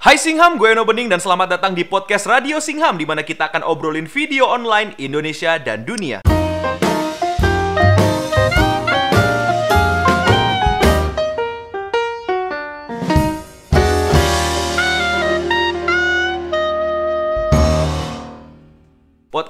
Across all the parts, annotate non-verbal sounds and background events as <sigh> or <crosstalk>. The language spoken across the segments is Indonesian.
Hai Singham, gue Eno Bening dan selamat datang di podcast Radio Singham di mana kita akan obrolin video online Indonesia dan dunia.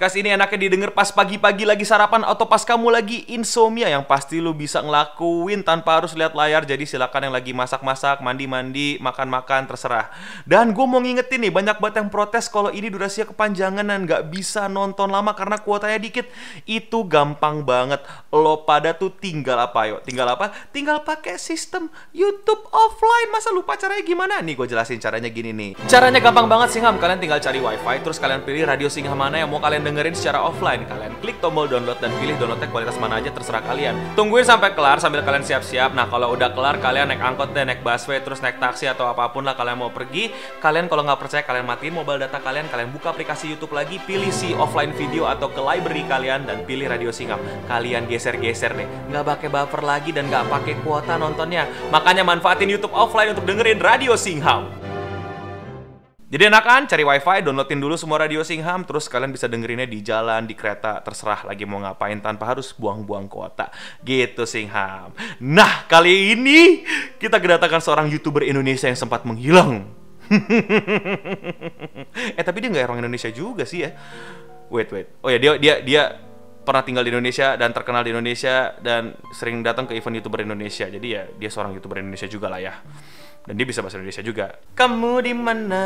Podcast ini enaknya didengar pas pagi-pagi lagi sarapan atau pas kamu lagi insomnia yang pasti lu bisa ngelakuin tanpa harus lihat layar. Jadi silakan yang lagi masak-masak, mandi-mandi, makan-makan terserah. Dan gue mau ngingetin nih banyak banget yang protes kalau ini durasinya kepanjangan dan nggak bisa nonton lama karena kuotanya dikit. Itu gampang banget. Lo pada tuh tinggal apa yuk? Tinggal apa? Tinggal pakai sistem YouTube offline. Masa lupa caranya gimana? Nih gue jelasin caranya gini nih. Caranya gampang banget sih Ham. Kalian tinggal cari wifi terus kalian pilih radio Singham mana yang mau kalian dengerin secara offline. Kalian klik tombol download dan pilih downloadnya kualitas mana aja terserah kalian. Tungguin sampai kelar sambil kalian siap-siap. Nah kalau udah kelar kalian naik angkot deh, naik busway, terus naik taksi atau apa pun lah kalian mau pergi. Kalian kalau nggak percaya kalian matiin mobile data kalian, kalian buka aplikasi YouTube lagi, pilih si offline video atau ke library kalian dan pilih radio Singham. Kalian geser-geser deh, nggak pakai buffer lagi dan nggak pakai kuota nontonnya. Makanya manfaatin YouTube offline untuk dengerin radio Singham. Jadi enakan cari wifi, downloadin dulu semua radio Singham, terus kalian bisa dengerinnya di jalan, di kereta, terserah lagi mau ngapain tanpa harus buang-buang kuota. Gitu Singham. Nah, kali ini kita kedatangan seorang YouTuber Indonesia yang sempat menghilang. <laughs> eh, tapi dia nggak orang Indonesia juga sih ya. Wait, wait. Oh ya, dia dia dia pernah tinggal di Indonesia dan terkenal di Indonesia dan sering datang ke event YouTuber Indonesia. Jadi ya, dia seorang YouTuber Indonesia juga lah ya dan dia bisa bahasa Indonesia juga. Kamu di mana?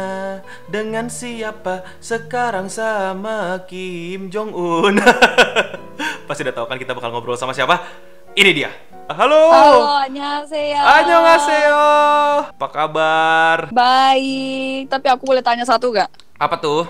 Dengan siapa? Sekarang sama Kim Jong Un. <laughs> Pasti udah tahu kan kita bakal ngobrol sama siapa? Ini dia. Halo. Halo, annyeonghaseyo. Annyeonghaseyo. Apa kabar? Baik, tapi aku boleh tanya satu gak? Apa tuh?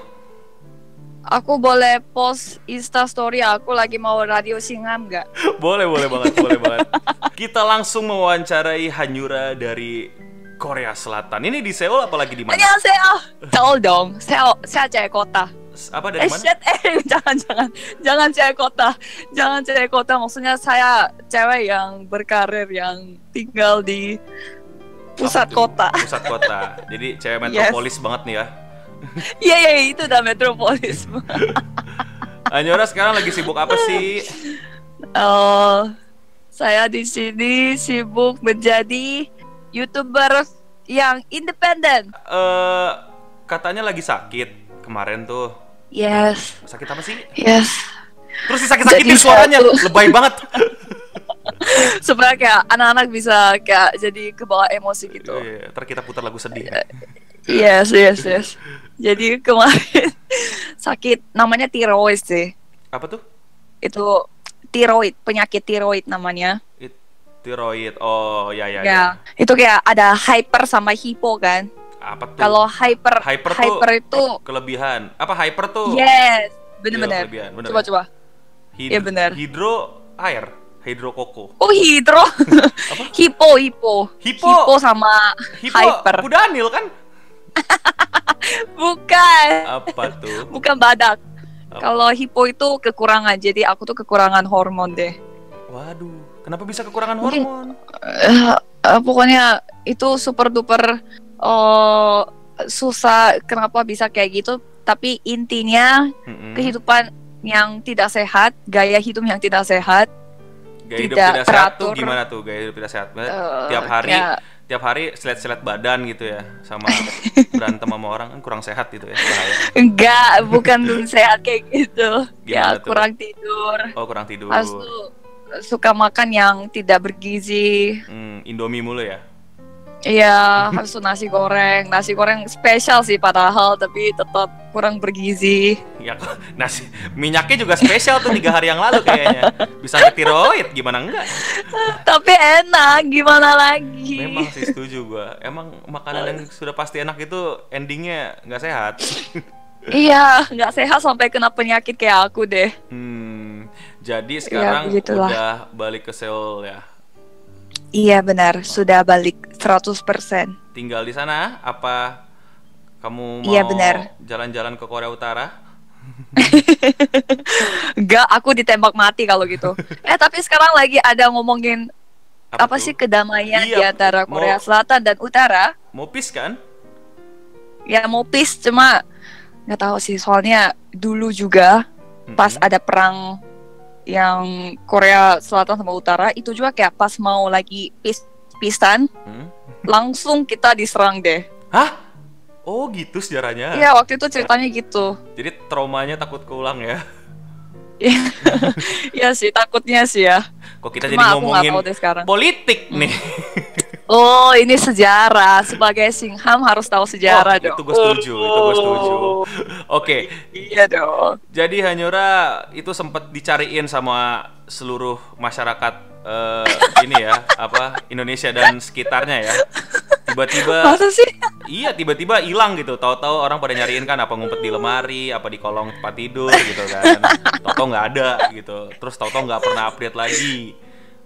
Aku boleh post Insta story aku lagi mau radio Singham gak? <laughs> boleh, boleh banget, boleh banget. Kita langsung mewawancarai Hanyura dari Korea Selatan. Ini di Seoul apalagi di mana? Annyeonghaseyo. Seoul dong. Seoul, saya cewek kota. Apa dari eh, mana? shit, eh, <laughs> jangan, jangan, jangan cewek kota, jangan cewek kota. Maksudnya saya cewek yang berkarir yang tinggal di pusat kota. Pusat kota. Jadi cewek <laughs> metropolis banget nih ya. <laughs> Iya, iya, itu udah metropolis. Anyora sekarang lagi sibuk apa sih? Oh, saya di sini sibuk menjadi youtuber yang independen. Eh katanya lagi sakit kemarin tuh. Yes, Sakit apa sih? yes. Terus disakit-sakitin Jadi suaranya, satu- lebay banget. <laughs> Supaya kayak anak-anak bisa kayak jadi kebawa emosi gitu. Iya, ntar kita putar lagu sedih. Yes, yes, yes. Jadi kemarin <laughs> sakit namanya tiroid sih. Apa tuh? Itu tiroid, penyakit tiroid namanya. Tiroid. Oh, ya ya. Ya, itu kayak ada hyper sama hipo kan. Apa tuh? Kalau hyper hyper, hyper tuh itu kelebihan. Apa hyper tuh? yes, Iya, bener-bener. kelebihan, bener. Coba coba. Hid- iya, bener. Hidro air, hidro koko. Oh hidro, <laughs> hipo hipo, Hipo. sama Hipo hyper. Kudanil kan? <laughs> Bukan, Apa tuh? <laughs> bukan badak. Apa? Kalau hipo itu kekurangan, jadi aku tuh kekurangan hormon deh. Waduh, kenapa bisa kekurangan Mungkin- hormon? Eh, eh, pokoknya itu super duper eh, susah. Kenapa bisa kayak gitu? Tapi intinya Mm-mm. kehidupan yang tidak sehat, gaya hidup yang tidak sehat. Gaya hidup tidak tidak sehat tuh teratur. gimana tuh gaya hidup tidak sehat? Eh, tiap hari kayak- tiap hari selet-selet badan gitu ya sama <laughs> berantem sama orang kan kurang sehat gitu ya enggak, bukan sehat kayak gitu. Gimana ya tuh? kurang tidur. Oh kurang tidur. Harus tuh suka makan yang tidak bergizi. Hmm, Indomie mulu ya. Iya, harus nasi goreng. Nasi goreng spesial sih padahal, tapi tetap kurang bergizi. Ya nasi minyaknya juga spesial tuh tiga hari yang lalu kayaknya. Bisa ke tiroid gimana enggak? Tapi enak, gimana lagi? Memang sih setuju gua. Emang makanan yang sudah pasti enak itu endingnya nggak sehat. Iya, nggak sehat sampai kena penyakit kayak aku deh. Hmm, jadi sekarang begitulah. udah balik ke Seoul ya. Iya benar, sudah balik 100%. Tinggal di sana apa kamu mau Iya, benar. jalan-jalan ke Korea Utara? <laughs> Enggak, aku ditembak mati kalau gitu. <laughs> eh, tapi sekarang lagi ada ngomongin apa, tuh? sih kedamaian Iya, di antara mau- Korea Selatan dan Utara? Mau peace kan? ya mau peace cuma nggak tahu sih soalnya dulu juga pas Mm-mm. ada perang yang Korea Selatan sama Utara itu juga kayak pas mau lagi peace pisan Hmm? langsung kita diserang deh. Hah? Oh gitu sejarahnya. Iya waktu itu ceritanya gitu. Jadi traumanya takut keulang ya. Iya <laughs> sih takutnya sih ya. Kok kita jadi Cuma nggak ngomongin politik Hmm. nih. <laughs> Oh ini sejarah sebagai Singham harus tahu sejarah Oh, dong. itu gue setuju, itu gue setuju. Oh, <laughs> Oke, Iya dong. jadi Hanyura itu sempat dicariin sama seluruh masyarakat eh, ini ya, <laughs> apa Indonesia dan sekitarnya ya. Tiba-tiba Masa sih? Iya tiba-tiba hilang gitu. Tahu-tahu orang pada nyariin kan apa ngumpet di lemari, apa di kolong tempat tidur gitu kan. Tahu-tahu nggak ada gitu. Terus tahu-tahu nggak pernah update lagi.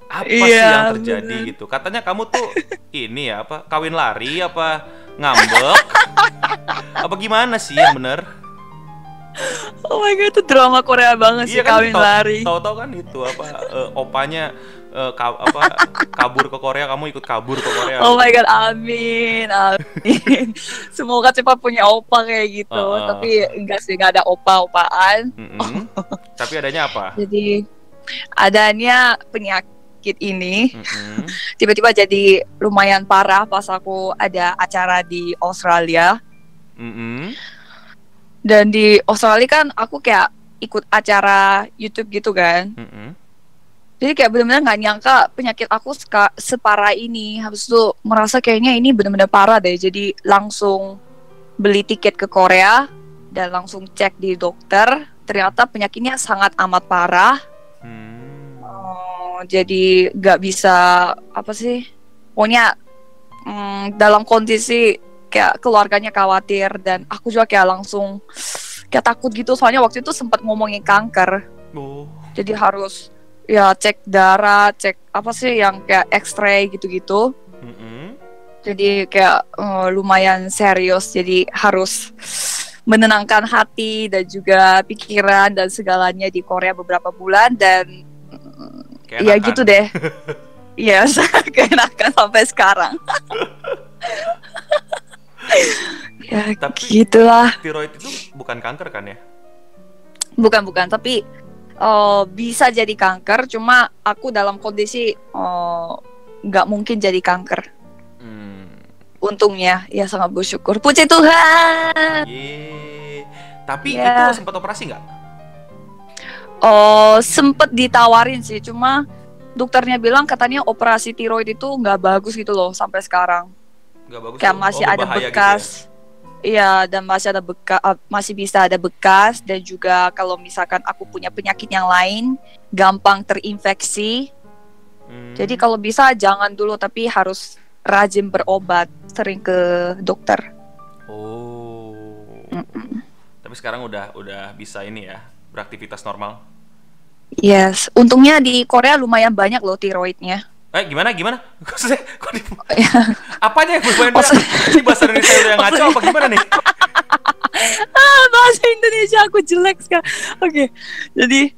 Apa sih Iya, yang terjadi bener. gitu? Katanya kamu tuh ini ya apa kawin lari apa ngambek? <laughs> apa gimana sih yang bener? Oh my god itu drama Korea banget sih kawin tahu- lari. Tahu-tahu kan itu apa eh, opanya eh, ka- apa kabur ke Korea, kamu ikut kabur ke Korea. Oh my god, amin, amin. <laughs> Semoga cepat punya opa kayak gitu. Tapi enggak sih, enggak ada opa-opaan. Mm-mm. Tapi adanya apa? <laughs> Jadi adanya penyakit ini Mm-mm. tiba-tiba jadi lumayan parah pas aku ada acara di Australia. Mm-mm. Dan di Australia kan aku kayak ikut acara YouTube gitu kan. Mm-mm. Jadi kayak benar-benar nggak nyangka penyakit aku seka- separah ini. Habis itu merasa kayaknya ini benar-benar parah deh. Jadi langsung beli tiket ke Korea dan langsung cek di dokter. Ternyata penyakitnya sangat amat parah. Hmm. Oh, jadi nggak bisa apa sih? Pokoknya mm, dalam kondisi kayak keluarganya khawatir dan aku juga kayak langsung kayak takut gitu. Soalnya waktu itu sempat ngomongin kanker Oh. jadi harus ya cek darah cek apa sih yang kayak X-ray gitu-gitu jadi kayak eh, lumayan serius jadi harus menenangkan hati dan juga pikiran dan segalanya di Korea beberapa bulan dan Keenakan. ya gitu deh <laughs> Iya, <laughs> keenakan sampai sekarang. <laughs> ya, Tapi- gitulah. Tiroid itu bukan kanker kan ya? Bukan bukan, tapi eh, bisa jadi kanker. Cuma aku dalam kondisi eh, nggak mungkin jadi kanker. Hmm. Untungnya, ya sangat bersyukur. Puji Tuhan. Ye. Tapi Ya. itu sempat operasi nggak? Oh, sempet ditawarin sih. Cuma dokternya bilang katanya operasi tiroid itu nggak bagus gitu loh sampai sekarang. Nggak bagus. Kayak masih Oh, ada gitu bekas. Iya, dan masih ada bekas, masih bisa ada bekas dan juga kalau misalkan aku punya penyakit yang lain, gampang terinfeksi. ya? Hmm. Jadi kalau bisa jangan dulu tapi harus rajin berobat, sering ke dokter. Oh. Mm-mm. Tapi sekarang udah udah bisa ini ya beraktivitas normal. Yes, untungnya di Korea lumayan banyak loh tiroidnya. Eh gimana gimana? <laughs> Maksudnya kok di Iya. apanya yang bermain Maksud- Ini bahasa Indonesia udah yang ngaco apa gimana nih? <laughs> Ah, bahasa Indonesia aku jelek sekali. Oke, jadi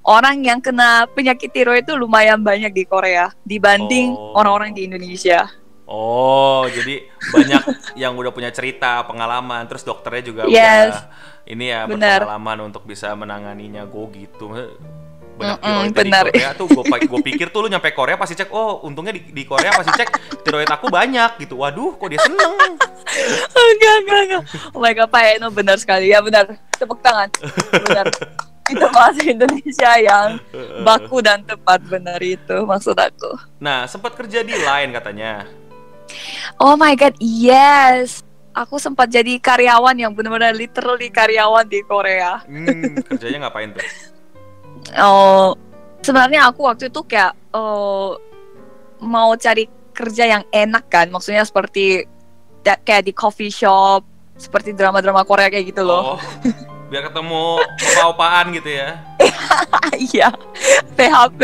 orang yang kena penyakit tiroid itu lumayan banyak di Korea dibanding Oh. orang-orang di Indonesia. Oh, jadi banyak yang udah punya cerita, pengalaman, terus dokternya juga Yes. udah ini ya Benar. berpengalaman untuk bisa menanganinya. Gue gitu. Banyak tiroid benar. di Korea tuh gue gue pikir tuh lu nyampe Korea pasti cek, oh untungnya di, di Korea pasti cek tiroid aku banyak gitu. Waduh, kok dia seneng? <laughs> enggak, enggak, enggak. Oh my god, Pak Eno benar sekali. Ya benar. Tepuk tangan. Benar. <laughs> itu bahasa Indonesia yang baku dan tepat benar itu maksud aku. Nah, sempat kerja di Line katanya. Oh my god, yes. Aku sempat jadi karyawan yang benar-benar literally karyawan di Korea. Hmm, kerjanya ngapain tuh? <laughs> Oh, sebenarnya aku waktu itu kayak oh, mau cari kerja yang enak kan, maksudnya seperti kayak di coffee shop, seperti drama-drama Korea kayak gitu loh. Oh, <laughs> biar ketemu opa-opaan gitu ya. <laughs> Iya, PHP.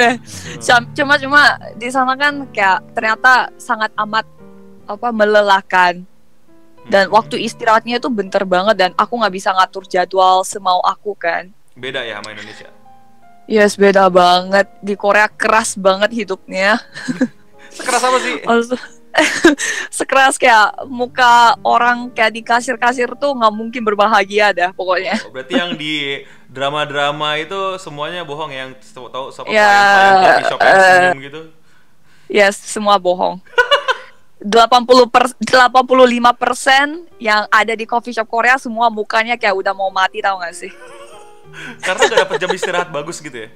Cam- Cuma cuma di sana kan kayak ternyata sangat amat apa melelahkan dan Hmm. waktu istirahatnya itu bentar banget dan aku nggak bisa ngatur jadwal semau aku kan. beda ya sama Indonesia. Yes, beda banget. Di Korea keras banget hidupnya. <laughs> Sekeras apa sih? <laughs> <laughs> Sekeras kayak muka orang kayak di kasir-kasir tuh nggak mungkin berbahagia dah pokoknya. Oh, berarti yang di drama-drama itu semuanya bohong yang tahu siapa Ya, yang shop yang eh, senyum gitu. Yes, semua bohong. 80 per, 85 persen yang ada di coffee shop Korea semua mukanya kayak udah mau mati tau gak sih? <laughs> Karena gak dapet jam istirahat bagus gitu ya.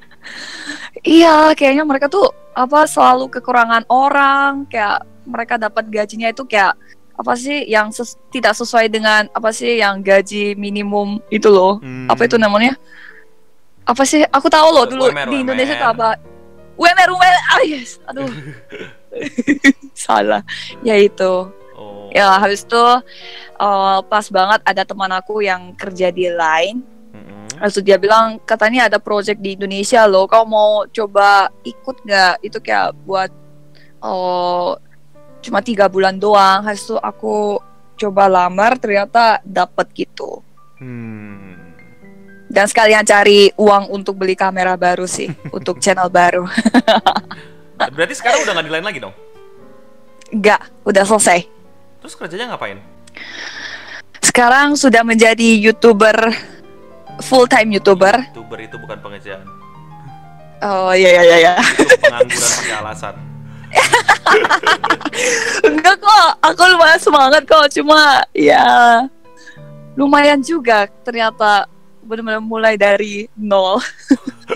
Iya, kayaknya mereka tuh apa selalu kekurangan orang, kayak mereka dapat gajinya itu kayak apa sih yang ses- tidak sesuai dengan apa sih yang gaji minimum itu loh. Hmm. Apa itu namanya? Apa sih? Aku tahu loh dulu UMR, di Indonesia tuh UMR. apa? UMR, UMR. Ah, yes. Aduh. <laughs> Salah. Ya itu. Oh. Ya habis itu eh, pas banget ada teman aku yang kerja di Line. Lalu dia bilang katanya ada project di Indonesia loh. Kau mau coba ikut nggak? Itu kayak buat oh cuma tiga bulan doang. Habis itu aku coba lamar ternyata dapat gitu. Hmm. Dan sekalian cari uang untuk beli kamera baru sih <laughs> untuk channel baru. Berarti sekarang udah nggak di lain lagi dong? Enggak, udah selesai. Terus kerjanya ngapain? Sekarang sudah menjadi youtuber full time youtuber. Youtuber itu bukan pengerjaan. Oh iya iya iya. iya. Itu pengangguran pakai alasan. <laughs> Enggak kok, aku lumayan semangat kok. Cuma ya lumayan juga ternyata benar-benar mulai dari nol.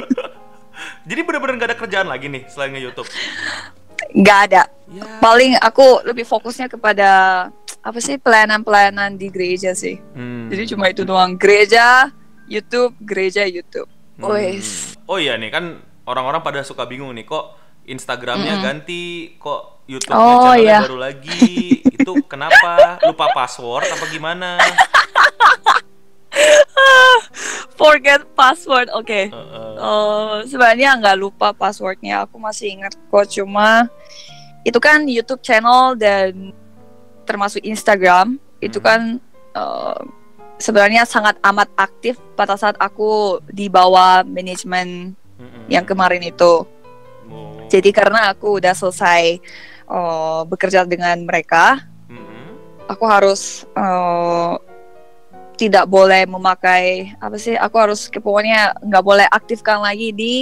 <laughs> Jadi bener-bener nggak ada kerjaan lagi nih selain nge-youtube? Nggak ada. Ya. Paling aku lebih fokusnya kepada apa sih pelayanan-pelayanan di gereja sih. Hmm. Jadi cuma itu doang. Gereja, YouTube, gereja, YouTube. Hmm. Wes. Oh iya nih kan orang-orang pada suka bingung nih kok Instagramnya Mm-mm. ganti, kok YouTube-nya Oh, channelnya iya. baru lagi. Itu kenapa? Lupa password apa gimana? Forget password. Oke. Heeh. Oh, sebenarnya nggak lupa passwordnya. Aku masih ingat kok. Cuma itu kan YouTube channel dan termasuk Instagram itu Hmm. kan eh, sebenarnya sangat amat aktif pada saat aku di bawah manajemen Mm-mm. yang kemarin itu. Oh. Jadi karena aku udah selesai eh, bekerja dengan mereka, Mm-mm. aku harus eh, tidak boleh memakai apa sih? Aku harus ke- pokoknya nggak boleh aktifkan lagi di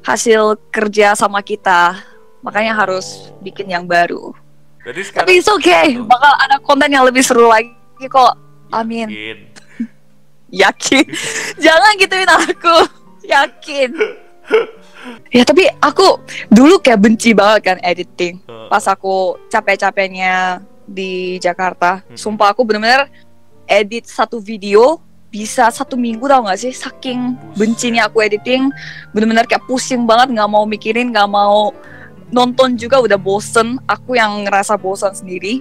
hasil kerja sama kita. Makanya harus bikin yang baru. Berarti sekarang Tapi it's okay, bakal ada konten yang lebih seru lagi kok. Amin. Yakin. <laughs> Yakin. <laughs> Jangan gituin aku. <laughs> Yakin. Ya tapi aku dulu kayak benci banget kan editing. Pas aku capek-capeknya di Jakarta, Hmm. sumpah aku bener-bener edit satu video bisa satu minggu tau gak sih saking bencinya aku editing bener-bener kayak pusing banget nggak mau mikirin nggak mau nonton juga udah bosen aku yang ngerasa bosan sendiri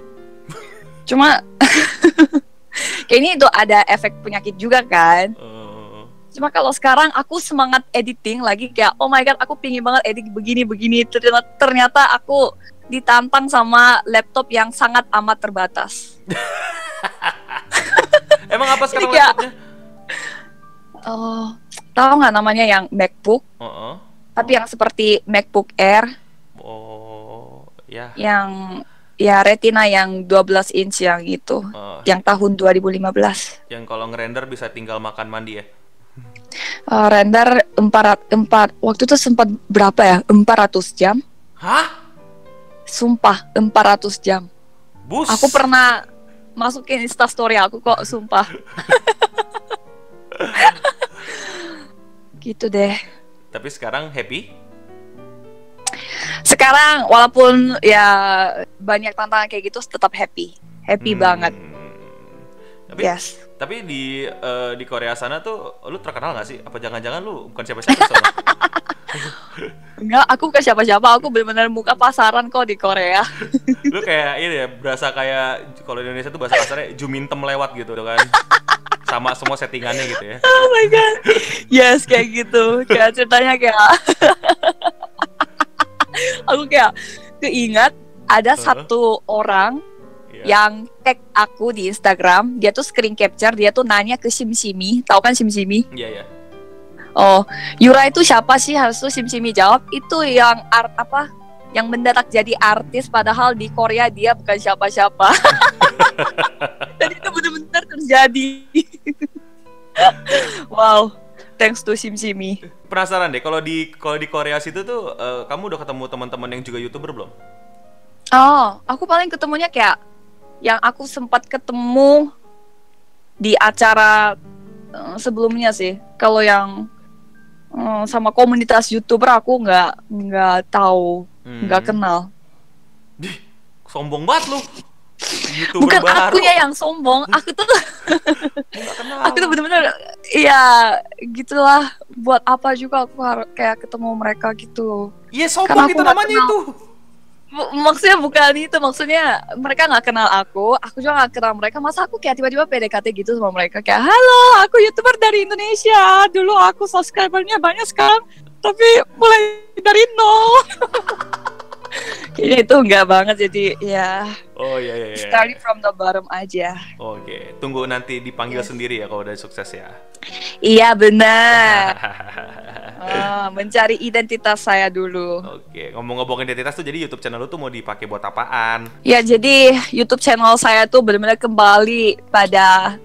cuma <laughs> kayaknya itu ada efek penyakit juga kan. Cuma kalau sekarang aku semangat editing lagi kayak oh my god aku pingin banget edit begini begini ternyata aku ditantang sama laptop yang sangat amat terbatas. <laughs> Emang apa sekarang kayak- laptopnya? Oh, tahu nggak namanya yang MacBook Heeh. tapi yang seperti MacBook Air Oh, ya. yang ya Retina yang 12 inch yang itu Heeh. yang tahun 2015. yang kalau ngerender bisa tinggal makan mandi ya. Eh, render 4 4 waktu itu sempat berapa ya? 400 jam. Hah? Sumpah 400 jam. Bus. Aku pernah masukin Insta story aku kok, sumpah. gitu deh. Tapi sekarang happy? Sekarang walaupun ya banyak tantangan kayak gitu tetap happy. Happy Hmm. banget. Tapi Yes. tapi di eh, di Korea sana tuh lu terkenal nggak sih? Apa jangan-jangan lu bukan siapa-siapa? <laughs> Enggak, aku bukan siapa-siapa, aku benar-benar muka pasaran kok di Korea. <laughs> lu kayak ini ya berasa kayak kalau di Indonesia tuh bahasa kasarnya jumintem lewat gitu kan. Sama semua settingannya gitu ya. <laughs> Oh my god. Yes, kayak gitu. Kayak ceritanya kayak <laughs> aku kayak keingat ada Heeh. satu orang Iya. yang tag aku di Instagram, dia tuh screen capture, dia tuh nanya ke Simsimi, tahu kan Simsimi? Iya ya. Oh, Yura itu siapa sih? Harus tuh Simsimi jawab, itu yang art apa? yang mendadak jadi artis padahal di Korea dia bukan siapa-siapa. <laughs> Dan itu benar-benar terjadi. wow, thanks to Sim Simi. Penasaran deh kalau di kalau di Korea situ tuh eh, kamu udah ketemu teman-teman yang juga YouTuber belum? Oh, aku paling ketemunya kayak yang aku sempat ketemu di acara eh, sebelumnya sih. Kalau yang eh, sama komunitas YouTuber aku nggak nggak tahu, nggak Hmm. kenal. Dih, sombong banget lu. YouTuber Bukan baru. aku ya yang sombong, aku tuh <laughs> aku tuh bener-bener ya gitulah buat apa juga aku harus kayak ketemu mereka gitu Iya sombong aku itu namanya kenal. itu. Maksudnya bukan itu maksudnya mereka nggak kenal aku aku juga nggak kenal mereka masa aku kayak tiba-tiba PDKT gitu sama mereka kayak halo aku youtuber dari Indonesia dulu aku subscribernya banyak sekarang tapi mulai dari nol <laughs> kayaknya itu enggak banget jadi ya Oh iya iya iya. starting from the bottom aja Oke, tunggu nanti dipanggil Yes. sendiri ya kalau udah sukses ya. iya benar <laughs> Ah, mencari identitas saya dulu Oke, ngomong-ngomong identitas tuh jadi YouTube channel lu tuh mau dipakai buat apaan? Ya, jadi YouTube channel saya tuh benar-benar kembali pada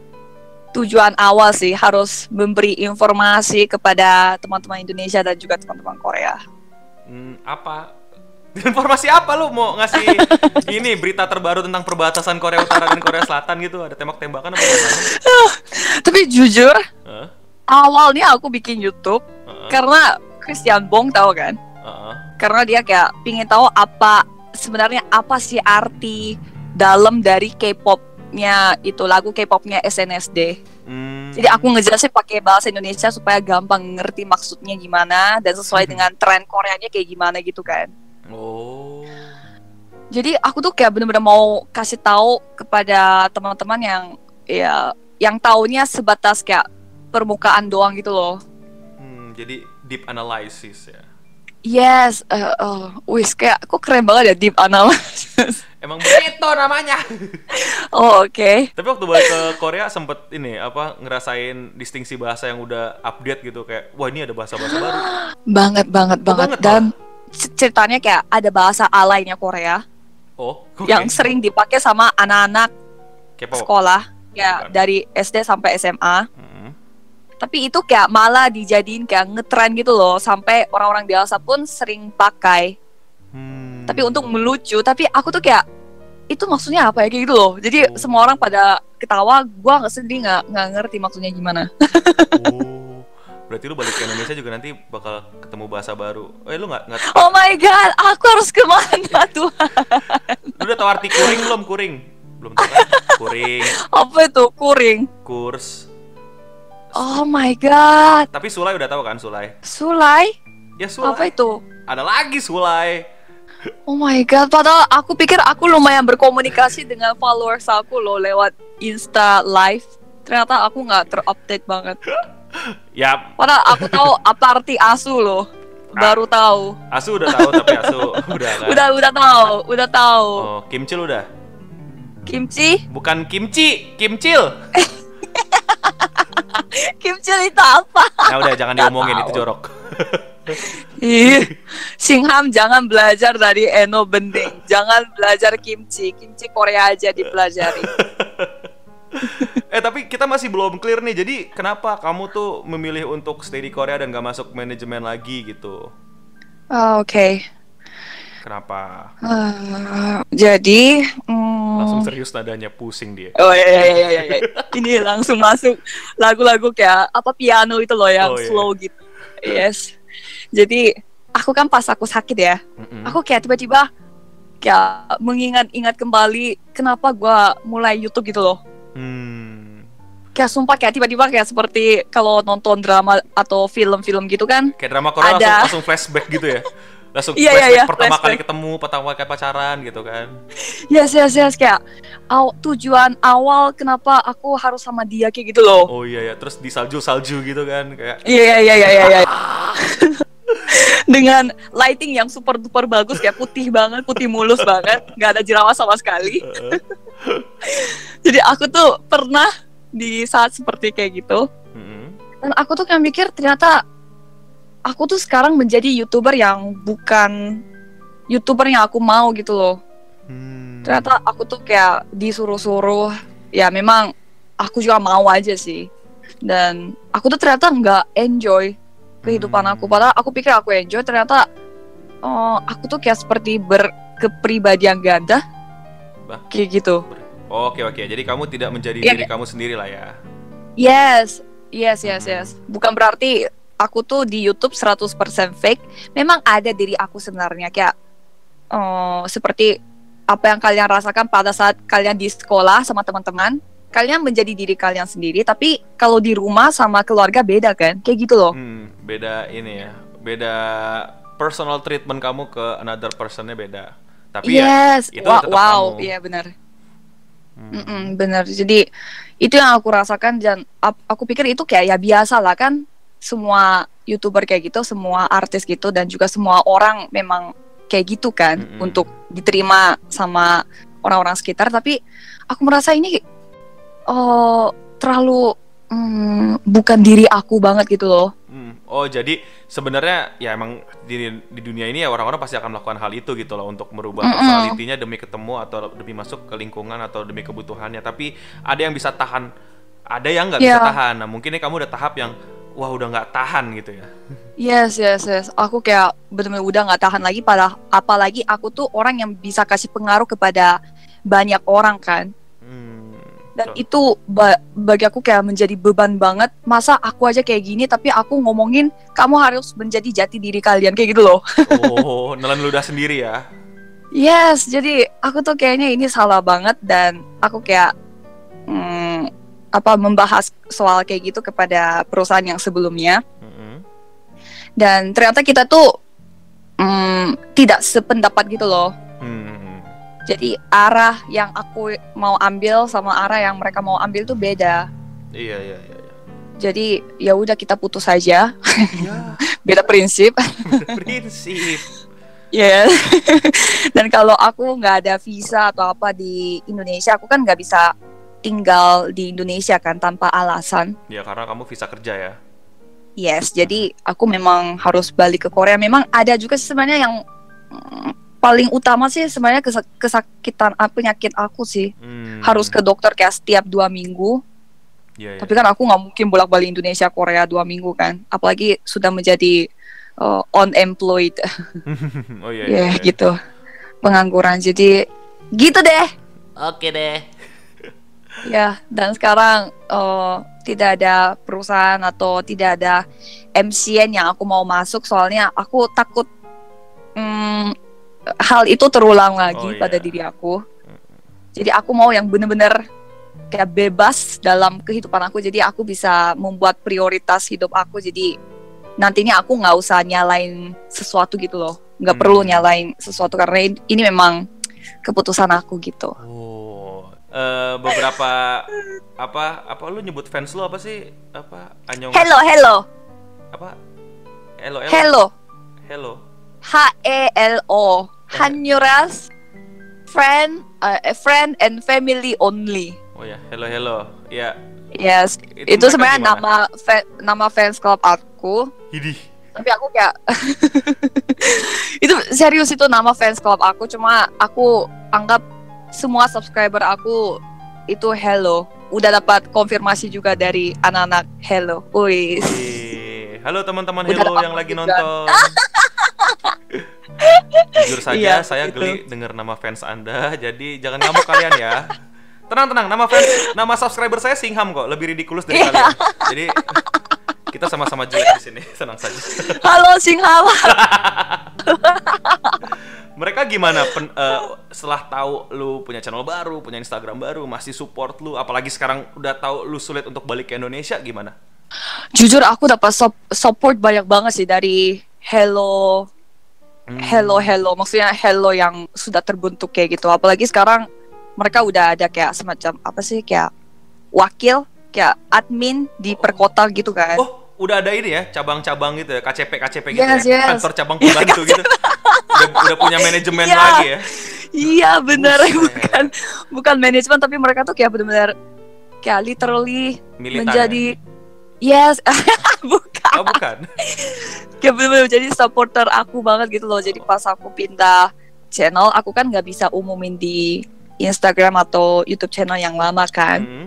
tujuan awal sih, harus memberi informasi kepada teman-teman Indonesia dan juga teman-teman Korea. Hmm, apa? <laughs> Informasi apa lu mau ngasih <laughs> ini berita terbaru tentang perbatasan Korea Utara dan Korea Selatan gitu? Ada tembak-tembakan apa gimana? <laughs> Tapi jujur, Heeh, awalnya aku bikin YouTube heeh, karena Christian Bong tahu kan? heeh. Karena dia kayak pingin tahu apa sebenarnya apa sih arti dalam dari K-popnya itu lagu K-popnya SNSD. Hmm, Jadi aku ngejelasin pakai bahasa Indonesia supaya gampang ngerti maksudnya gimana dan sesuai dengan tren Koreanya kayak gimana gitu kan. Oh. Jadi aku tuh kayak bener-bener mau kasih tahu kepada teman-teman yang ya yang taunya sebatas kayak permukaan doang gitu loh. Hmm, jadi deep analysis ya. Yes, eh eh, wis kayak kok keren banget ya deep analysis. <laughs> Emang begitu namanya. <laughs> oh, oke. Tapi waktu balik ke Korea sempet ini apa ngerasain distingsi bahasa yang udah update gitu kayak wah ini ada bahasa-bahasa baru. <gasps> Banget banget banget banget dan c- ceritanya kayak ada bahasa alainya Korea Oh, <laughs> oke. yang sering dipakai sama anak-anak sekolah ya Bukan. dari SD sampai SMA. Hmm. Tapi itu kayak malah dijadiin kayak ngetren gitu loh sampai orang-orang dewasa pun sering pakai. Hmm. Tapi untuk melucu, tapi aku tuh kayak itu maksudnya apa ya kayak gitu loh. Jadi Oh. semua orang pada ketawa, gua nggak sedih nggak nggak ngerti maksudnya gimana. Oh, berarti lu balik ke Indonesia juga nanti bakal ketemu bahasa baru. Eh lu nggak nggak <laughs> Oh my god, aku harus ke mana <laughs> tuh? lu udah tahu arti kuring belum kuring? Belum tahu kan? <laughs> Kuring, Apa itu kuring? kurs. Oh my god, Tapi Sulai udah tahu kan Sulai? Sulai? Ya Sulai. Apa itu? Ada lagi Sulai. Oh my god, padahal aku pikir aku lumayan berkomunikasi dengan followers aku loh lewat Insta Live. Ternyata aku nggak terupdate banget. <laughs> Ya, Padahal aku tahu apa arti asu loh. Baru tahu. Asu udah tahu tapi Asu <laughs> udah kan. Udah udah tahu, udah tahu. Oh, kimcil udah. Kimchi? Bukan kimchi, kimcil. <laughs> Kimchi itu apa? Nah udah jangan <laughs> diomongin tahu. itu jorok. Ih, Singham jangan belajar dari Eno Bening. Jangan belajar kimchi. Kimchi Korea aja dipelajari. <laughs> eh tapi kita masih belum clear nih. Jadi kenapa kamu tuh memilih untuk stay di Korea dan gak masuk manajemen lagi gitu? Oh, Oke. Kenapa? Ah, jadi, hmm, Langsung serius nadanya pusing dia. Oh iya iya iya iya. iya. <laughs> Ini langsung masuk lagu-lagu kayak apa piano itu loh yang Oh, iya. slow gitu. Yes. Jadi aku kan pas aku sakit ya, Mm-mm. aku kayak tiba-tiba kayak mengingat-ingat kembali kenapa gua mulai YouTube gitu loh. Hmm. Kayak sumpah kayak tiba-tiba kayak seperti kalau nonton drama atau film-film gitu kan. Kayak drama Korea Ada. langsung, langsung flashback gitu ya. <laughs> Langsung iya, flashback iya, pertama kali flashback. ketemu, pertama kali pacaran gitu kan. Yes yes yes kayak aw, tujuan awal kenapa aku harus sama dia kayak gitu loh. Oh iya ya, terus di salju-salju gitu kan kayak Iya iya iya iya iya. <laughs> Dengan lighting yang super duper bagus kayak putih banget, putih mulus banget, nggak ada jerawat sama sekali. <laughs> Jadi aku tuh pernah di saat seperti kayak gitu, mm-mm. dan aku tuh kayak mikir ternyata aku tuh sekarang menjadi youtuber yang bukan youtuber yang aku mau gitu loh Hmm. ternyata aku tuh kayak disuruh-suruh ya memang aku juga mau aja sih dan aku tuh ternyata nggak enjoy kehidupan Hmm. aku padahal aku pikir aku enjoy ternyata oh, aku tuh kayak seperti berkepribadian ganda Bah. kayak gitu Oke oke, jadi kamu tidak menjadi Iya, diri kamu sendiri lah ya. yes yes yes Hmm. yes bukan berarti aku tuh di YouTube 100% fake memang ada diri aku sebenarnya. Kayak oh, seperti apa yang kalian rasakan pada saat kalian di sekolah sama teman-teman. Kalian menjadi diri kalian sendiri tapi kalau di rumah sama keluarga beda kan? Kayak gitu loh. Hmm, beda ini ya, beda personal treatment kamu ke another personnya beda. Tapi ya, yes. itu Wa- tetap wow. kamu. iya benar. Hmm, Mm-mm, benar. Jadi itu yang aku rasakan dan aku pikir itu kayak ya biasa lah kan semua youtuber kayak gitu semua artis gitu dan juga semua orang memang kayak gitu kan Mm-mm. untuk diterima sama orang-orang sekitar tapi aku merasa ini oh terlalu mm, bukan diri aku banget gitu loh hmm. Oh jadi sebenarnya ya emang di, di dunia ini ya orang-orang pasti akan melakukan hal itu gitu loh untuk merubah Mm-mm. personalitinya demi ketemu atau demi masuk ke lingkungan atau demi kebutuhannya. Tapi ada yang bisa tahan, ada yang nggak bisa Iya. tahan. Nah mungkin ini kamu udah tahap yang wah udah nggak tahan gitu ya. Yes, yes, yes. Aku kayak benar-benar udah nggak tahan lagi. Pada apalagi aku tuh orang yang bisa kasih pengaruh kepada banyak orang kan. Hmm. Dan So- itu ba- bagi aku kayak menjadi beban banget. Masa aku aja kayak gini, tapi aku ngomongin kamu harus menjadi jati diri kalian kayak gitu loh. Oh, <laughs> nelan ludah sendiri ya. Yes, jadi aku tuh kayaknya ini salah banget dan aku kayak hmm, apa membahas soal kayak gitu kepada perusahaan yang sebelumnya. Mm-mm. Dan ternyata kita tuh hmm, tidak sependapat gitu loh. Hmm. Jadi arah yang aku mau ambil sama arah yang mereka mau ambil tuh beda. Iya iya iya. iya. Jadi ya udah kita putus saja. Ya, <laughs> beda prinsip. prinsip. Ya. <laughs> Dan kalau aku nggak ada visa atau apa di Indonesia, aku kan nggak bisa tinggal di Indonesia kan tanpa alasan. Ya karena kamu visa kerja ya. Yes, jadi aku memang harus balik ke Korea. Memang ada juga sih sebenarnya yang mm, paling utama sih sebenarnya kesa- kesakitan ah, penyakit aku sih. Hmm. Harus ke dokter kayak setiap dua minggu. Iya, iya. Tapi kan aku nggak mungkin bolak-balik Indonesia Korea dua minggu kan. Apalagi sudah menjadi uh, unemployed, <laughs> oh iya. <laughs> ya gitu, pengangguran. Jadi gitu deh. Oke deh. Ya, dan sekarang uh, tidak ada perusahaan atau tidak ada MCN yang aku mau masuk soalnya aku takut mm, hal itu terulang lagi Oh, pada iya. diri aku. Jadi aku mau yang bener-bener kayak bebas dalam kehidupan aku. Jadi aku bisa membuat prioritas hidup aku. Jadi nantinya aku nggak usah nyalain sesuatu gitu loh. Nggak Hmm. perlu nyalain sesuatu karena ini memang keputusan aku gitu. Oh. Eh, beberapa apa apa lu nyebut fans lu apa sih? Apa Anyong Hello, hello, apa? Hello, hello. hello. Hello. H E L O Hanyuras friend uh, friend and family only. Oh ya, hello hello. Ya, Yes, Itu itu, sebenarnya gimana? nama fa- nama fans club aku. Hidih. Tapi aku kayak <laughs> itu serius itu nama fans club aku. Cuma aku anggap semua subscriber aku itu hello. Udah dapat konfirmasi juga dari anak-anak hello. Wih. Eh, Halo teman-teman Hello yang lagi juga. nonton. <laughs> Jujur saja Iya, saya gitu. geli dengar nama fans Anda, jadi jangan ngamuk kalian ya. Tenang tenang, nama fans, nama subscriber saya Singham kok, lebih ridiculous dari Iya. kalian. Jadi kita sama-sama jelek di sini, <laughs> tenang saja. Halo Singhama. <laughs> Mereka gimana pen, eh, setelah tahu lu punya channel baru, punya Instagram baru, masih support lu, apalagi sekarang udah tahu lu sulit untuk balik ke Indonesia gimana? Jujur aku dapat sup- support banyak banget sih dari hello Hmm. hello hello maksudnya hello yang sudah terbentuk kayak gitu apalagi sekarang mereka udah ada kayak semacam apa sih kayak wakil kayak admin di per kota gitu kan Oh, udah ada ini ya, cabang-cabang gitu ya, KCP KCP gitu Yes, ya, yes. kantor cabang pembantu gitu. Udah, udah punya <laughs> manajemen Iya. lagi ya. iya bener Buset. bukan bukan manajemen tapi mereka tuh kayak benar-benar kayak literally Militan. menjadi yes <laughs> bukan ya? Oh, bukan. kayak benar-benar jadi supporter aku banget gitu loh jadi pas aku pindah channel, aku kan nggak bisa umumin di Instagram atau YouTube channel yang lama kan. Mm-mm.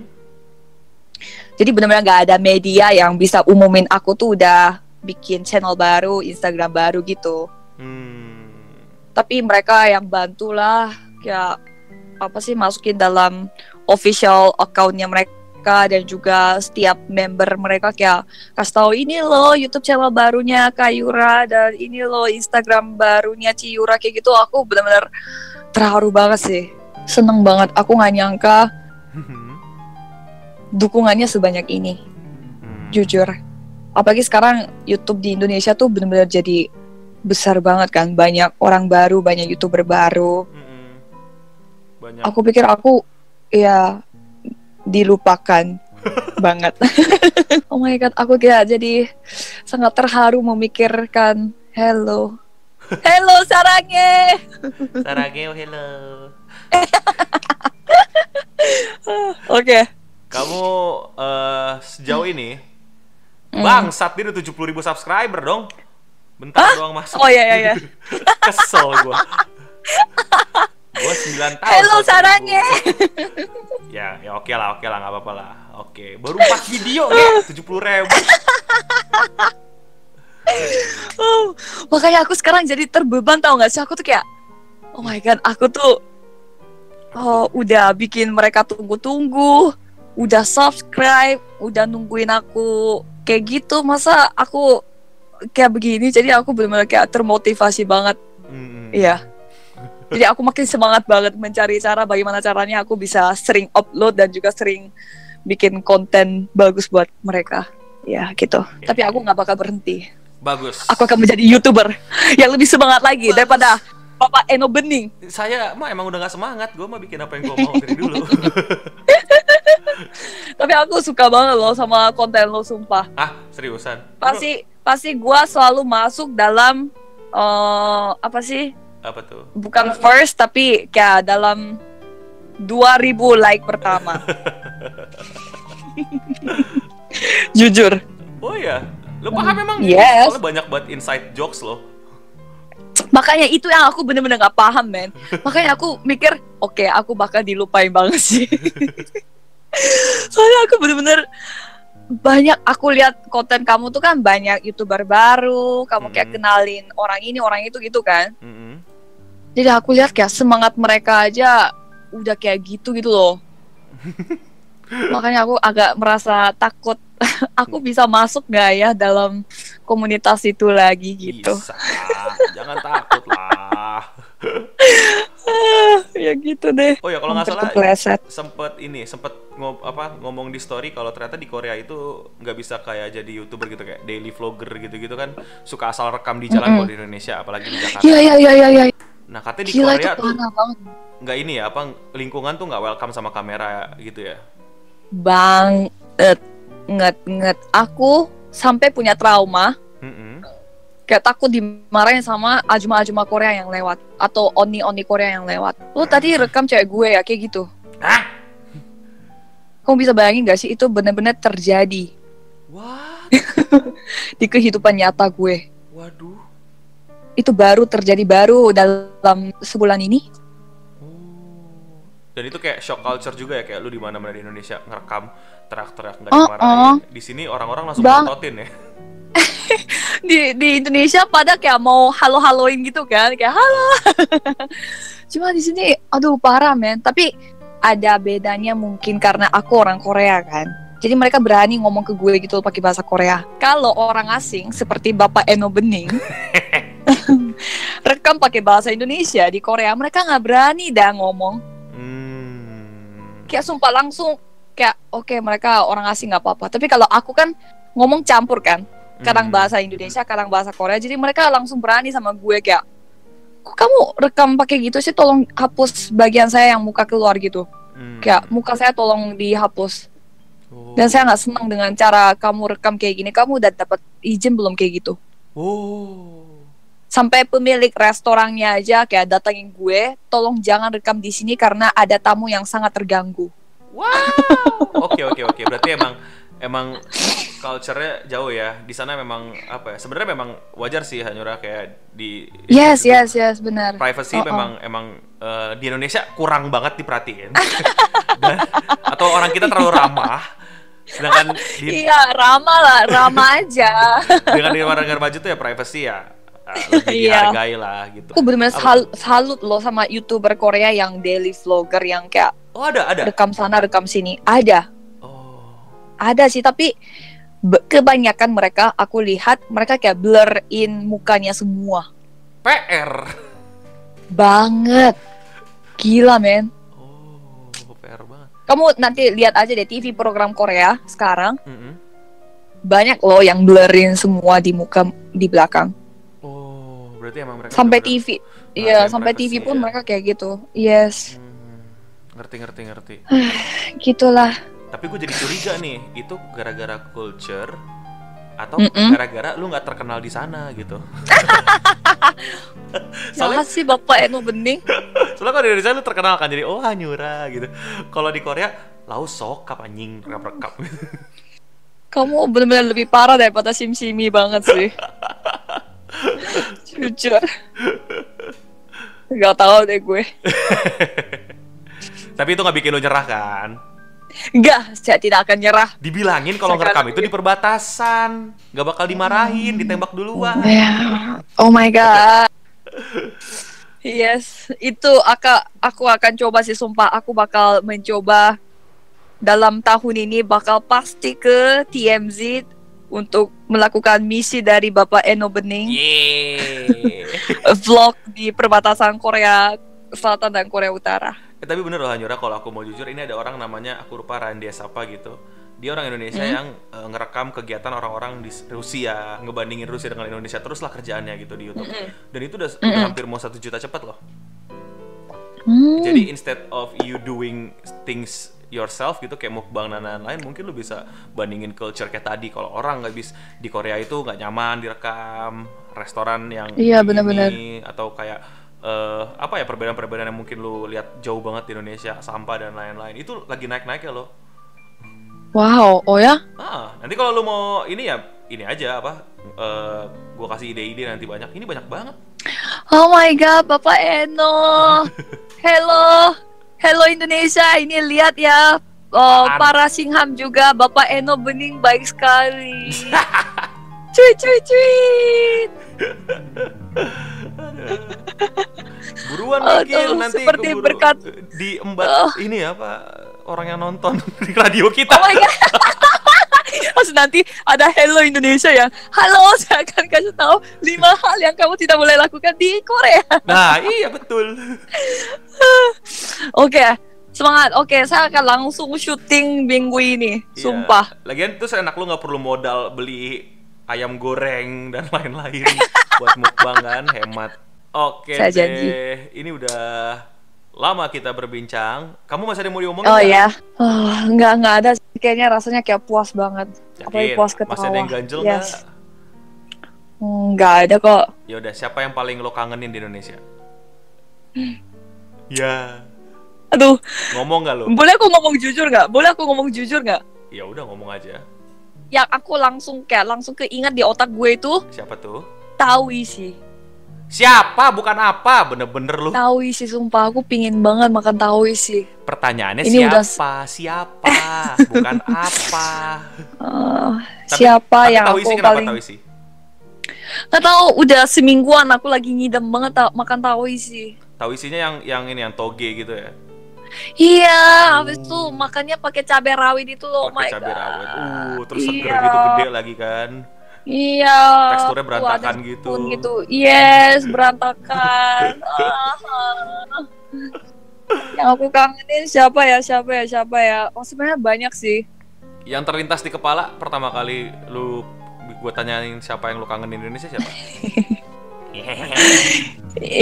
Jadi benar-benar nggak ada media yang bisa umumin aku tuh udah bikin channel baru, Instagram baru gitu. Hmm. Tapi mereka yang bantulah kayak apa sih masukin dalam official accountnya mereka dan juga setiap member mereka kayak kasih tahu ini loh YouTube channel barunya Kayura dan ini loh Instagram barunya Ciura kayak gitu aku benar-benar terharu banget sih seneng banget aku nggak nyangka dukungannya sebanyak ini Hmm. jujur apalagi sekarang YouTube di Indonesia tuh benar-benar jadi besar banget kan banyak orang baru banyak youtuber baru Mm-mm. Banyak. aku pikir aku ya dilupakan <laughs> banget <laughs> oh my god aku kayak jadi sangat terharu memikirkan hello hello sarange Sarageo, hello. <laughs> oke Kamu eh, sejauh ini Hmm. bangsat dia udah 70 ribu subscriber dong. Bentar doang masuk. oh ya ya ya <laughs> Kesel gua. gua 9 tahun. hello 100.000. sarange Ya, ya oke lah, oke lah, nggak apa-apa lah. Oke, baru 4 video nih, 70 ribu. Oh, makanya aku sekarang jadi terbeban tau gak sih aku tuh kayak oh my god aku tuh oh, udah bikin mereka tunggu-tunggu udah subscribe udah nungguin aku kayak gitu masa aku kayak begini? Jadi aku benar-benar kayak termotivasi banget. Mm-mm. iya. Jadi aku makin semangat banget mencari cara bagaimana caranya aku bisa sering upload dan juga sering bikin konten bagus buat mereka. Ya gitu. Tapi aku nggak bakal berhenti. Bagus. aku akan menjadi youtuber <laughs> yang lebih semangat lagi daripada Bapak Eno Bening. Saya mah emang udah gak semangat, gue mah bikin apa yang gue mau dari dulu. <laughs> Tapi aku suka banget loh sama konten lo sumpah. ah, seriusan? Pasti pasti gua selalu masuk dalam eh apa sih? Apa tuh? Bukan first tapi kayak dalam 2000 like pertama. <laughs> Jujur. Oh iya, lo paham emang? Yes. Soalnya banyak banget inside jokes loh. Makanya itu yang aku bener-bener gak paham, men. <laughs> Makanya aku mikir, oke, aku bakal dilupain banget sih. <laughs> Soalnya aku bener-bener banyak aku lihat konten kamu tuh kan banyak youtuber baru, kamu kayak Mm-mm. kenalin orang ini orang itu gitu kan. Mm-mm. Jadi aku lihat kayak semangat mereka aja udah kayak gitu gitu loh. <laughs> Makanya aku agak merasa takut aku bisa masuk nggak ya dalam komunitas itu lagi gitu. Bisa, jangan takut lah. ya gitu deh. Oh ya kalau nggak salah kepleset. sempet ini sempet ngom apa ngomong di story kalau ternyata di Korea itu nggak bisa kayak jadi youtuber gitu kayak daily vlogger gitu-gitu kan suka asal rekam di jalan Mm-mm. kalau di Indonesia apalagi di Jakarta. Iya iya iya iya. Ya. Nah katanya di Gila Korea tuh nggak ini ya apa lingkungan tuh nggak welcome sama kamera gitu ya. Bang, nget nget aku sampai punya trauma. Kayak takut dimarahin sama ajuma-ajuma Korea yang lewat atau oni-oni Korea yang lewat. Lu tadi rekam cewek gue ya kayak gitu. Hah? Kamu bisa bayangin gak sih itu benar-benar terjadi Wah, <laughs> di kehidupan nyata gue. waduh. Itu baru terjadi baru dalam sebulan ini. Oh. Dan itu kayak shock culture juga ya kayak lu di mana-mana di Indonesia ngerekam teriak-teriak nggak Oh, dimarahin. Di sini orang-orang langsung Bang. prototin ya. <laughs> Di di Indonesia pada kayak mau halo-haloin gitu kan, kayak halo. <laughs> Cuma di sini aduh parah men, tapi ada bedanya mungkin karena aku orang Korea kan. Jadi mereka berani ngomong ke gue gitu pakai bahasa Korea. Kalau orang asing seperti Bapak Eno Bening <laughs> rekam pakai bahasa Indonesia di Korea, mereka nggak berani dah ngomong. Hmm. Kayak sumpah langsung kayak oke mereka orang asing nggak apa-apa. Tapi kalau aku kan ngomong campur kan, kadang Hmm. bahasa Indonesia, kadang bahasa Korea. Jadi mereka langsung berani sama gue kayak, kok kamu rekam pakai gitu sih? Tolong hapus bagian saya yang muka keluar gitu. Hmm. Kayak muka saya tolong dihapus. Oh. Dan saya nggak senang dengan cara kamu rekam kayak gini. Kamu udah dapat izin belum kayak gitu? Oh. Sampai pemilik restorannya aja kayak datangin gue, tolong jangan rekam di sini karena ada tamu yang sangat terganggu. Wow. <laughs> Oke oke oke. Berarti emang emang culture-nya jauh ya. Di sana memang apa ya? Sebenarnya memang wajar sih Hanyura kayak di Yes, itu yes, yes, benar. Privacy Oh, oh. memang emang eh, di Indonesia kurang banget diperhatiin. <laughs> Dan- atau orang kita terlalu ramah. Sedangkan di Iya, ramah lah, ramah aja. dengan di negara maju tuh ya privacy ya eh, lebih Iya. dihargai lah gitu. Aku bener-bener sal- salut loh sama youtuber Korea yang daily vlogger yang kayak Oh ada ada. rekam sana rekam sini. Ada. Ada sih tapi kebanyakan mereka aku lihat mereka kayak blur in mukanya semua. PR. Banget. Gila men. Oh, PR banget. Kamu nanti lihat aja deh TV program Korea sekarang Mm-mm. banyak loh yang blurrin semua di muka di belakang. Oh, berarti emang mereka Sampai TV. Nah, Iya, sampai TV pun ya. mereka kayak gitu. Yes, Hmm, ngerti ngerti ngerti. <sighs> gitulah. Tapi gue jadi curiga nih, itu gara-gara culture atau gara-gara lu nggak terkenal di sana gitu. <laughs> soalnya, sih Bapak Eno Bening. <laughs> soalnya kalau di Indonesia lu terkenal kan jadi oh Hanyura gitu. Kalau di Korea lau sokap anjing rekap-rekap. <laughs> Kamu benar-benar lebih parah daripada Sim Simi banget sih. Jujur. Gak tahu deh gue. Tapi itu nggak bikin lu nyerah kan? Enggak, saya tidak akan nyerah. Dibilangin kalau ngerekam itu di perbatasan, nggak bakal dimarahin, ditembak duluan. Ya, oh my god. Yes, itu aku aku akan coba sih sumpah aku bakal mencoba dalam tahun ini bakal pasti ke TMZ untuk melakukan misi dari Bapak Eno Bening <laughs> vlog di perbatasan Korea Selatan dan Korea Utara. Eh, tapi bener loh Hanyura kalau aku mau jujur ini ada orang namanya aku lupa Randy apa gitu. Dia orang Indonesia yang eh, ngerekam kegiatan orang-orang di Rusia, ngebandingin Rusia dengan Indonesia teruslah kerjaannya gitu di YouTube. Dan itu udah, udah hampir mau satu juta cepat loh. Hmm. Jadi instead of you doing things yourself gitu kayak mukbang dan lain-lain mungkin lu bisa bandingin culture kayak tadi kalau orang nggak bisa di Korea itu nggak nyaman direkam restoran yang Iya, benar-benar. atau kayak eh, apa ya perbedaan-perbedaan yang mungkin lu lihat jauh banget di Indonesia sampah dan lain-lain itu lagi naik-naik ya lo Wow, oh ya? ah nanti kalau lu mau ini ya ini aja apa eh, gua kasih ide-ide nanti banyak ini banyak banget Oh my god, Bapak Eno. <laughs> Hello. Hello Indonesia. Ini lihat ya. Oh, Apaan? para Singham juga Bapak Eno Bening baik sekali. cuy cuy cuy. Buruan bikin nanti seperti keburu berkat- diembat Oh. ini apa orang yang nonton <laughs> di radio kita Oh my god. <laughs> Terus nanti ada Hello Indonesia ya. Halo, saya akan kasih tahu lima <laughs> hal yang kamu tidak boleh lakukan di Korea. nah iya betul Oke, semangat. Oke, saya akan langsung syuting minggu ini. Iya. Sumpah. lagian tuh enak lu nggak perlu modal beli ayam goreng dan <laughs> lain-lain buat mukbang kan hemat oke Saya deh janji. ini udah lama kita berbincang kamu masih ada yang mau diomongin Oh nggak? ya. Oh, enggak enggak ada. Kayaknya rasanya kayak puas banget. Apalagi Yakin? puas ketawa. masih ada yang ganjel Yes. nggak Enggak ada kok. ya udah siapa yang paling lo kangenin di Indonesia ya Aduh, ngomong nggak lo boleh aku ngomong jujur nggak? Boleh aku ngomong jujur nggak? ya udah ngomong aja Yang aku langsung kayak langsung keinget di otak gue itu siapa tuh? Tawi sih. siapa? Bukan apa? Bener-bener lu. Tawi sih sumpah. Aku pingin banget makan tawi sih. pertanyaannya Ini udah- siapa? Siapa? Bukan <laughs> apa? Eh, Tapi- siapa Tapi yang tahu aku isi kenapa paling tahu isi nggak tahu udah semingguan aku lagi ngidam banget ta- makan tawi sih. tahu isinya yang yang ini yang toge gitu ya Iya, habis itu makannya pakai cabai rawit itu loh. Oh my pakai cabai God. rawit uh terus seger Iya. gitu gede lagi kan Iya. Teksturnya berantakan ada gitu. gitu. Yes, berantakan. <laughs> Ah. Yang aku kangenin siapa ya? Siapa ya? Siapa ya? Oh, sebenarnya banyak sih. yang terlintas di kepala pertama kali lu gue tanyain siapa yang lu kangenin Indonesia siapa <laughs>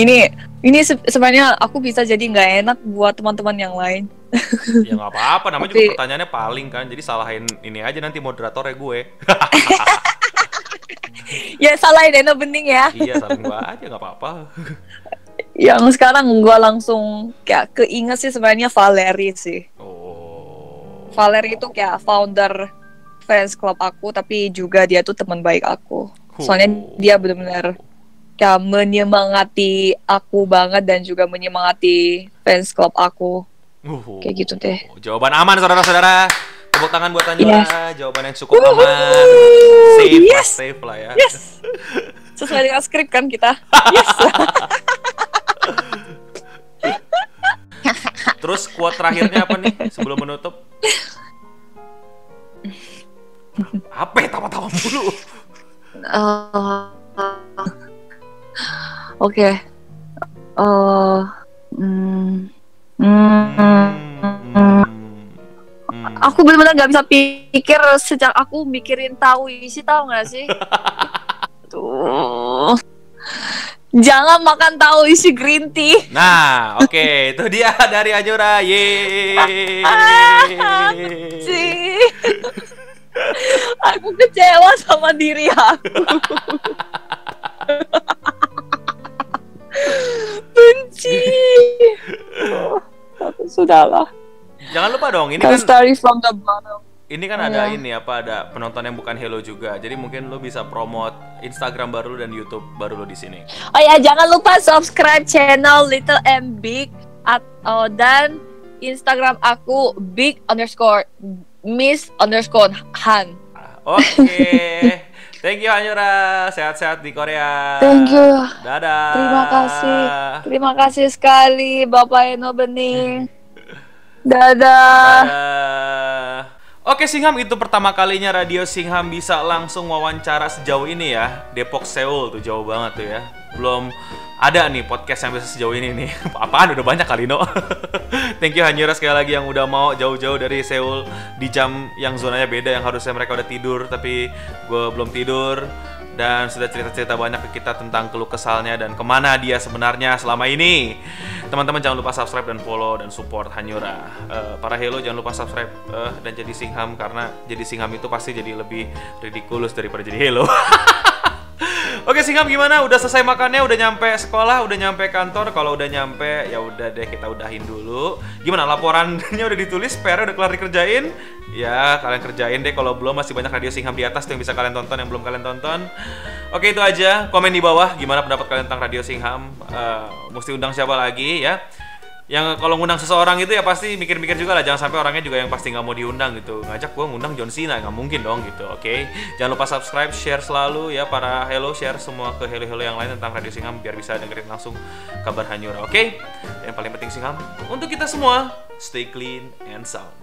Ini ini se- sebenarnya aku bisa jadi nggak enak buat teman-teman yang lain. ya nggak apa-apa namanya Tapi- juga pertanyaannya paling kan jadi salahin ini aja nanti moderatornya gue <laughs> Ya salah Deno bening ya. iya salahin gue aja nggak apa-apa Yang sekarang gua langsung kayak keinget sih sebenarnya Valeri sih. oh Valeri itu kayak founder fans club aku tapi juga dia tuh teman baik aku. Soalnya Oh. dia benar-benar kayak menyemangati aku banget dan juga menyemangati fans club aku. Uh. Kayak gitu deh. Jawaban aman saudara-saudara. Tepuk tangan buat Tanjura. Jawaban yang cukup Wuhu. aman. Safe lah, Yes. safe lah ya. Yes. Sesuai dengan skrip kan kita. Yes. <laughs> Terus quote terakhirnya apa nih sebelum menutup? Apa ya tawa-tawa mulu? Eh, Oke. Eh, hmm, hmm. Aku benar-benar nggak bisa pikir sejak aku mikirin tahu isi tahu nggak sih? <laughs> Tuh. Jangan makan tahu isi green tea. Nah, oke, itu dia dari Ajura. Yeay. sih. <laughs> aku kecewa sama diri aku. <laughs> Benci. Oh, tapi sudahlah. Jangan lupa dong, ini Can kan starting from the bottom. ini kan ada Iya. ini apa ada penonton yang bukan Hello juga. Jadi mungkin lo bisa promote Instagram baru dan YouTube baru lo di sini. Oh ya, jangan lupa subscribe channel Little M Big atau dan Instagram aku big underscore miss underscore han. Oke. <laughs> Thank you Anyura. Sehat-sehat di Korea. Thank you. Dadah. Terima kasih. Terima kasih sekali Bapak Eno Bening. <laughs> Dadah. Dadah. Oke Singham itu pertama kalinya Radio Singham bisa langsung wawancara sejauh ini ya Depok Seoul tuh jauh banget tuh ya Belum ada nih podcast yang bisa sejauh ini nih <laughs> Apaan udah banyak kali no <laughs> <laughs> Thank you Hanyura sekali lagi yang udah mau jauh-jauh dari Seoul Di jam yang zonanya beda yang harusnya mereka udah tidur Tapi gue belum tidur dan sudah cerita-cerita banyak ke kita tentang keluh kesalnya dan ke mana dia sebenarnya selama ini. Teman-teman jangan lupa subscribe dan follow dan support Hanyura. Eh, para Hello jangan lupa subscribe eh, dan jadi Singham karena jadi Singham itu pasti jadi lebih ridiculous daripada jadi Hello. <laughs> Oke Singham gimana? Udah selesai makannya? Udah nyampe sekolah? Udah nyampe kantor? Kalau udah nyampe ya udah deh kita udahin dulu. Gimana laporannya udah ditulis? PR udah kelar dikerjain? Ya kalian kerjain deh. Kalau belum masih banyak radio Singham di atas yang bisa kalian tonton yang belum kalian tonton. Oke itu aja. Komen di bawah gimana pendapat kalian tentang radio Singham. Eh, mesti undang siapa lagi ya? Yang kalau ngundang seseorang itu ya pasti mikir-mikir juga lah. Jangan sampai orangnya juga yang pasti nggak mau diundang gitu. Ngajak gua ngundang John Cena nggak mungkin dong gitu oke? Jangan lupa subscribe share selalu ya para hello share semua ke hello hello yang lain tentang Radio Singham biar bisa dengerin langsung kabar Hanyura oke? Dan yang paling penting Singham untuk kita semua stay clean and sound